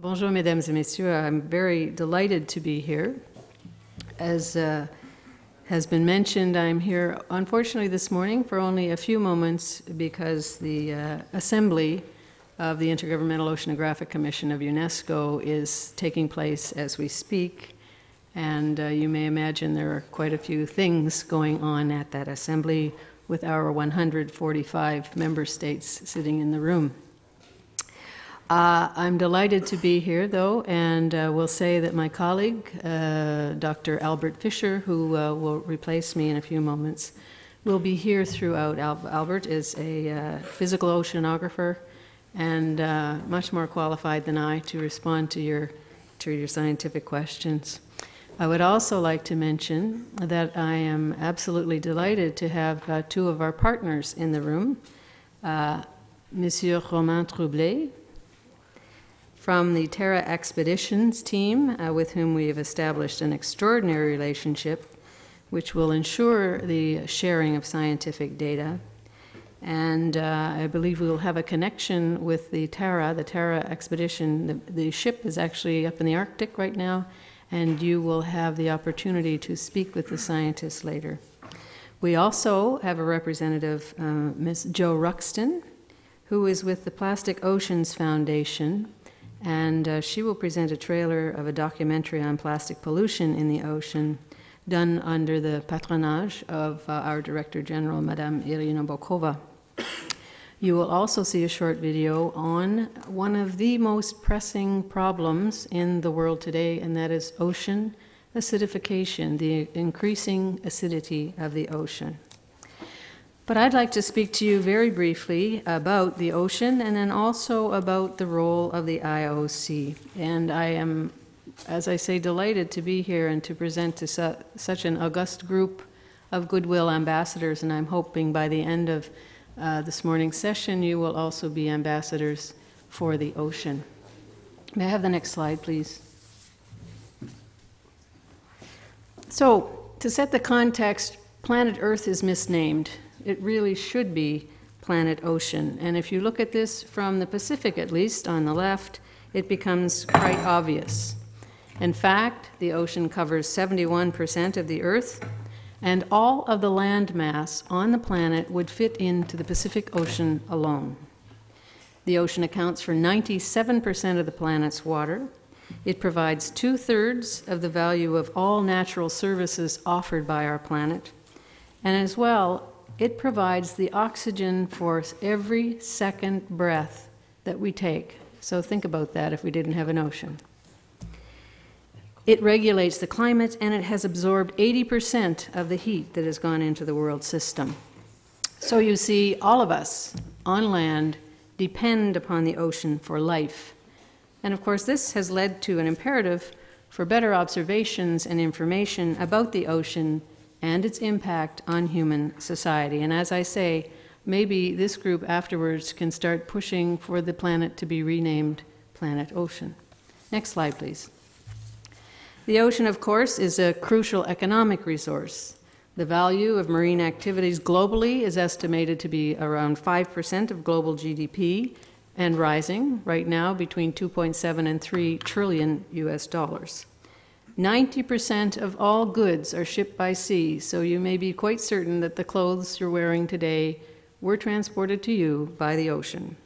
Bonjour, mesdames et messieurs. I'm very delighted to be here. As uh, has been mentioned, I'm here unfortunately this morning for only a few moments because the uh, assembly of the Intergovernmental Oceanographic Commission of UNESCO is taking place as we speak. And uh, you may imagine there are quite a few things going on at that assembly with our 145 member states sitting in the room. Uh, I'm delighted to be here, though, and uh, will say that my colleague, uh, Dr. Albert Fischer, who uh, will replace me in a few moments, will be here throughout. Al- Albert is a uh, physical oceanographer and uh, much more qualified than I to respond to your, to your scientific questions. I would also like to mention that I am absolutely delighted to have two of our partners in the room. Monsieur Romain Troublé, from the Tara Expeditions team, uh, with whom we have established an extraordinary relationship, which will ensure the sharing of scientific data. And uh, I believe we will have a connection with the Tara, the Tara expedition. The, the ship is actually up in the Arctic right now, and you will have the opportunity to speak with the scientists later. We also have a representative, uh, Ms. Jo Ruxton, who is with the Plastic Oceans Foundation, and uh, she will present a trailer of a documentary on plastic pollution in the ocean done under the patronage of uh, our Director General, Madame Irina Bokova. You will also see a short video on one of the most pressing problems in the world today, and that is ocean acidification, the increasing acidity of the ocean. But I'd like to speak to you very briefly about the ocean and then also about the role of the IOC. And I am, as I say, delighted to be here and to present to su- such an august group of goodwill ambassadors. And I'm hoping by the end of uh, this morning's session, you will also be ambassadors for the ocean. May I have the next slide, please? So, to set the context, planet Earth is misnamed. It really should be planet Ocean. And if you look at this from the Pacific, at least, on the left, it becomes quite obvious. In fact, the ocean covers 71% of the Earth, and all of the land mass on the planet would fit into the Pacific Ocean alone. The ocean accounts for 97% of the planet's water. It provides two thirds of the value of all natural services offered by our planet. And as well, it provides the oxygen for every second breath that we take. So think about that if we didn't have an ocean. It regulates the climate and it has absorbed 80% of the heat that has gone into the world system. So you see, all of us on land depend upon the ocean for life. And of course, this has led to an imperative for better observations and information about the ocean and its impact on human society. And as I say, maybe this group afterwards can start pushing for the planet to be renamed Planet Ocean. Next slide, please. The ocean, of course, is a crucial economic resource. The value of marine activities globally is estimated to be around 5% of global GDP and rising right now between 2.7 and 3 trillion US dollars. 90% of all goods are shipped by sea, so you may be quite certain that the clothes you're wearing today were transported to you by the ocean.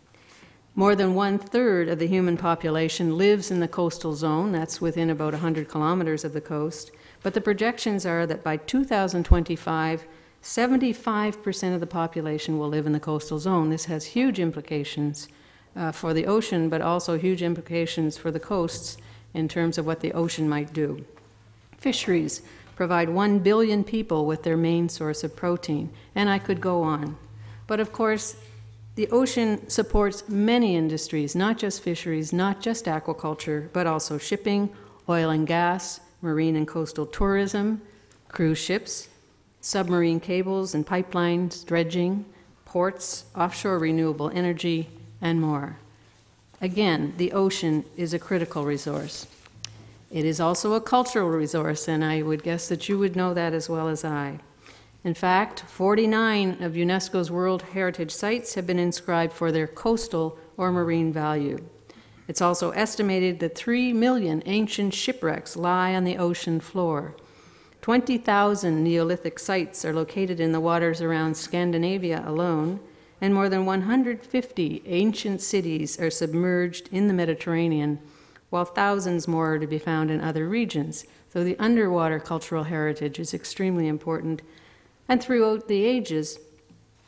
More than one third of the human population lives in the coastal zone, that's within about 100 kilometers of the coast, but the projections are that by 2025, 75% of the population will live in the coastal zone. This has huge implications uh, for the ocean, but also huge implications for the coasts in terms of what the ocean might do. Fisheries provide 1 billion people with their main source of protein, and I could go on. But of course, the ocean supports many industries, not just fisheries, not just aquaculture, but also shipping, oil and gas, marine and coastal tourism, cruise ships, submarine cables and pipelines, dredging, ports, offshore renewable energy, and more. Again, the ocean is a critical resource. It is also a cultural resource, and I would guess that you would know that as well as I. In fact, 49 of UNESCO's World Heritage Sites have been inscribed for their coastal or marine value. It's also estimated that 3 million ancient shipwrecks lie on the ocean floor. 20,000 Neolithic sites are located in the waters around Scandinavia alone, and more than 150 ancient cities are submerged in the Mediterranean, while thousands more are to be found in other regions. So the underwater cultural heritage is extremely important. And throughout the ages,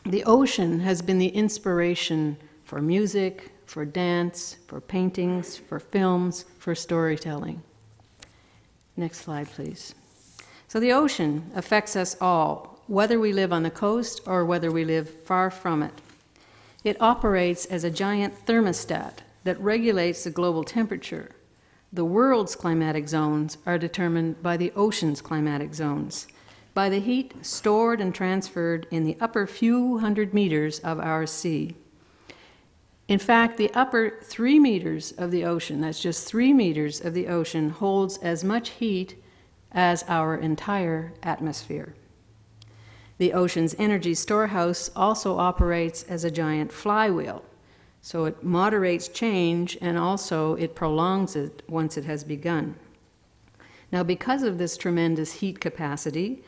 the ocean has been the inspiration for music, for dance, for paintings, for films, for storytelling. Next slide, please. So the ocean affects us all, whether we live on the coast or whether we live far from it. It operates as a giant thermostat that regulates the global temperature. The world's climatic zones are determined by the ocean's climatic zones, by the heat stored and transferred in the upper few hundred meters of our sea. In fact, the upper three meters of the ocean, that's just three meters of the ocean, holds as much heat as our entire atmosphere. The ocean's energy storehouse also operates as a giant flywheel, so it moderates change and also it prolongs it once it has begun. Now, because of this tremendous heat capacity,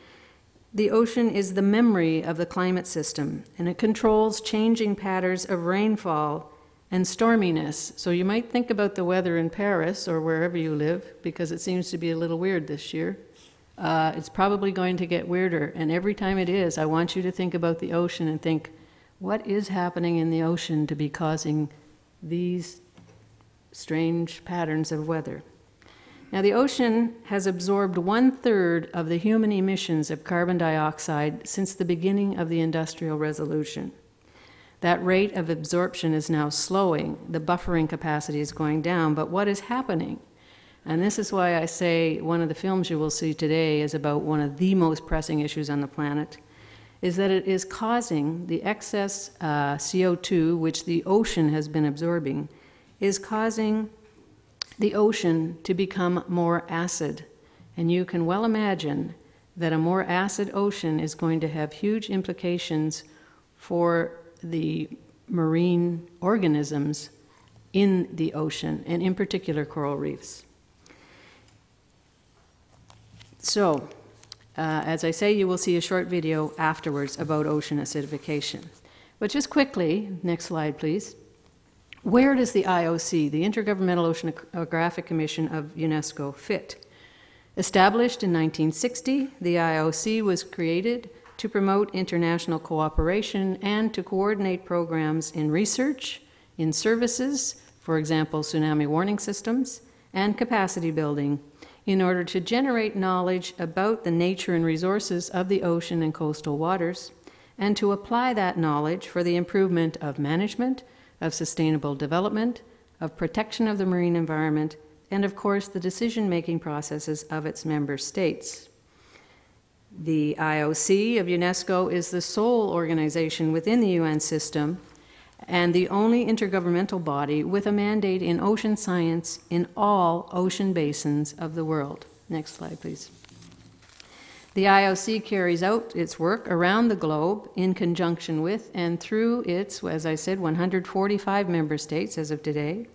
the ocean is the memory of the climate system, and it controls changing patterns of rainfall and storminess. So you might think about the weather in Paris or wherever you live, because it seems to be a little weird this year. Uh, it's probably going to get weirder, and every time it is, I want you to think about the ocean and think, what is happening in the ocean to be causing these strange patterns of weather? Now, the ocean has absorbed one third of the human emissions of carbon dioxide since the beginning of the Industrial Revolution. That rate of absorption is now slowing. The buffering capacity is going down. But what is happening? And this is why I say one of the films you will see today is about one of the most pressing issues on the planet, is that it is causing the excess uh, CO2, which the ocean has been absorbing, is causing the ocean to become more acid. And you can well imagine that a more acid ocean is going to have huge implications for the marine organisms in the ocean, and in particular coral reefs. So, uh, as I say, you will see a short video afterwards about ocean acidification. But just quickly, next slide, please. Where does the IOC, the Intergovernmental Oceanographic Commission of UNESCO, fit? Established in 1960, the IOC was created to promote international cooperation and to coordinate programs in research, in services, for example, tsunami warning systems, and capacity building in order to generate knowledge about the nature and resources of the ocean and coastal waters, and to apply that knowledge for the improvement of management, of sustainable development, of protection of the marine environment, and of course the decision making processes of its member states. The IOC of UNESCO is the sole organization within the UN system and the only intergovernmental body with a mandate in ocean science in all ocean basins of the world. Next slide, please. The IOC carries out its work around the globe in conjunction with and through its, as I said, 145 member states as of today,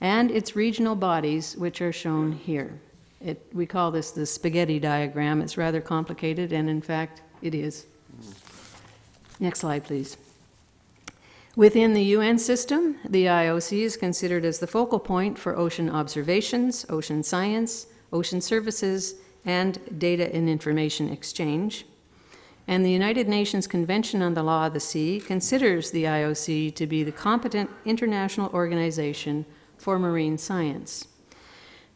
and its regional bodies, which are shown here. It, we call this the spaghetti diagram. It's rather complicated, and in fact, it is. Next slide, please. Within the UN system, the IOC is considered as the focal point for ocean observations, ocean science, ocean services, and data and information exchange. And the United Nations Convention on the Law of the Sea considers the IOC to be the competent international organization for marine science.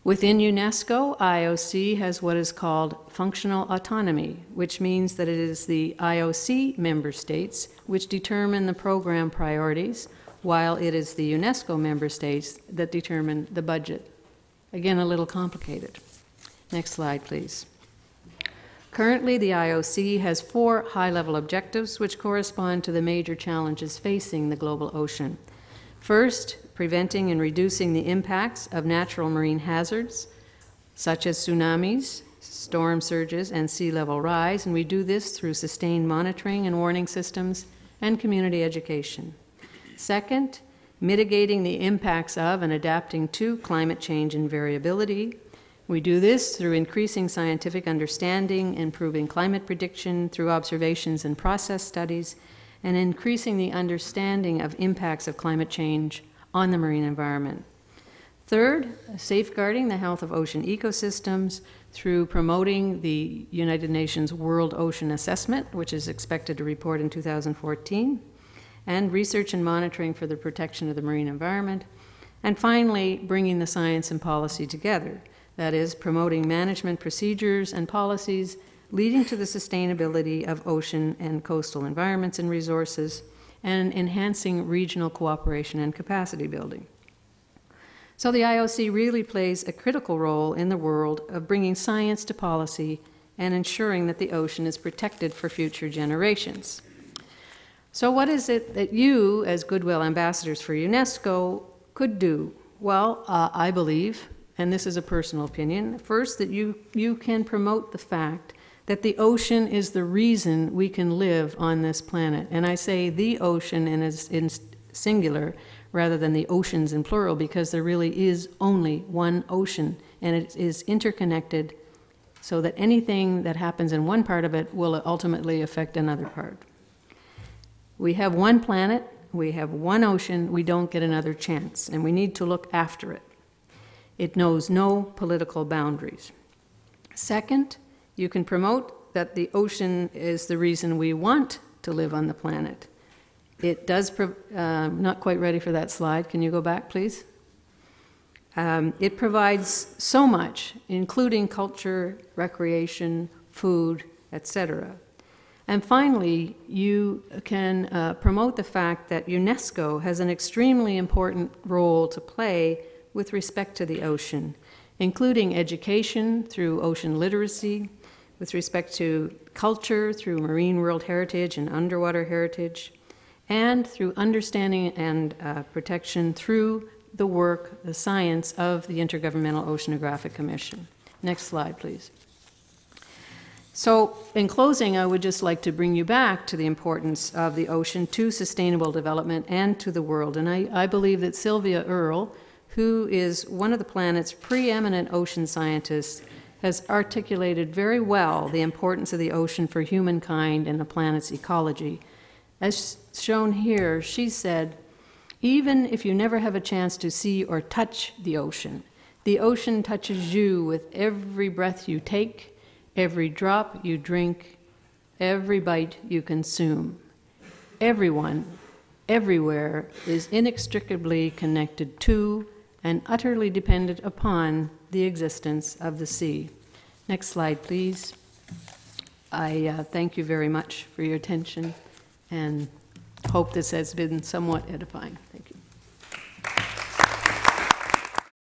Within UNESCO, IOC has what is called functional autonomy, which means that it is the IOC member states which determine the program priorities, while it is the UNESCO member states that determine the budget. Again, a little complicated. Next slide, please. Currently, the IOC has four high level objectives which correspond to the major challenges facing the global ocean. First, preventing and reducing the impacts of natural marine hazards, such as tsunamis, storm surges, and sea level rise, and we do this through sustained monitoring and warning systems and community education. Second, mitigating the impacts of and adapting to climate change and variability. We do this through increasing scientific understanding, improving climate prediction through observations and process studies, and increasing the understanding of impacts of climate change on the marine environment. Third, safeguarding the health of ocean ecosystems through promoting the United Nations World Ocean Assessment, which is expected to report in 2014, and research and monitoring for the protection of the marine environment. And finally, bringing the science and policy together, that is, promoting management procedures and policies leading to the sustainability of ocean and coastal environments and resources, and enhancing regional cooperation and capacity building. So the IOC really plays a critical role in the world of bringing science to policy and ensuring that the ocean is protected for future generations. So, what is it that you, as Goodwill ambassadors for UNESCO, could do? Well, uh, I believe, and this is a personal opinion, first, that you, you can promote the fact that the ocean is the reason we can live on this planet. And I say the ocean in, as- in singular rather than the oceans in plural because there really is only one ocean and it is interconnected so that anything that happens in one part of it will ultimately affect another part. We have one planet, we have one ocean, we don't get another chance, and we need to look after it. It knows no political boundaries. Second, you can promote that the ocean is the reason we want to live on the planet. It does, pro- uh, not quite ready for that slide. Can you go back, please? Um, it provides so much, including culture, recreation, food, etc. And finally, you can uh, promote the fact that UNESCO has an extremely important role to play with respect to the ocean, including education through ocean literacy, with respect to culture through marine world heritage and underwater heritage, and through understanding and uh, protection through the work, the science of the Intergovernmental Oceanographic Commission. Next slide, please. So, in closing, I would just like to bring you back to the importance of the ocean to sustainable development and to the world. And I, I believe that Sylvia Earle, who is one of the planet's preeminent ocean scientists, has articulated very well the importance of the ocean for humankind and the planet's ecology. As shown here, she said, even if you never have a chance to see or touch the ocean, the ocean touches you with every breath you take, every drop you drink, every bite you consume. Everyone, everywhere, is inextricably connected to and utterly dependent upon the existence of the sea. Next slide, please. I uh, thank you very much for your attention and hope this has been somewhat edifying. Thank.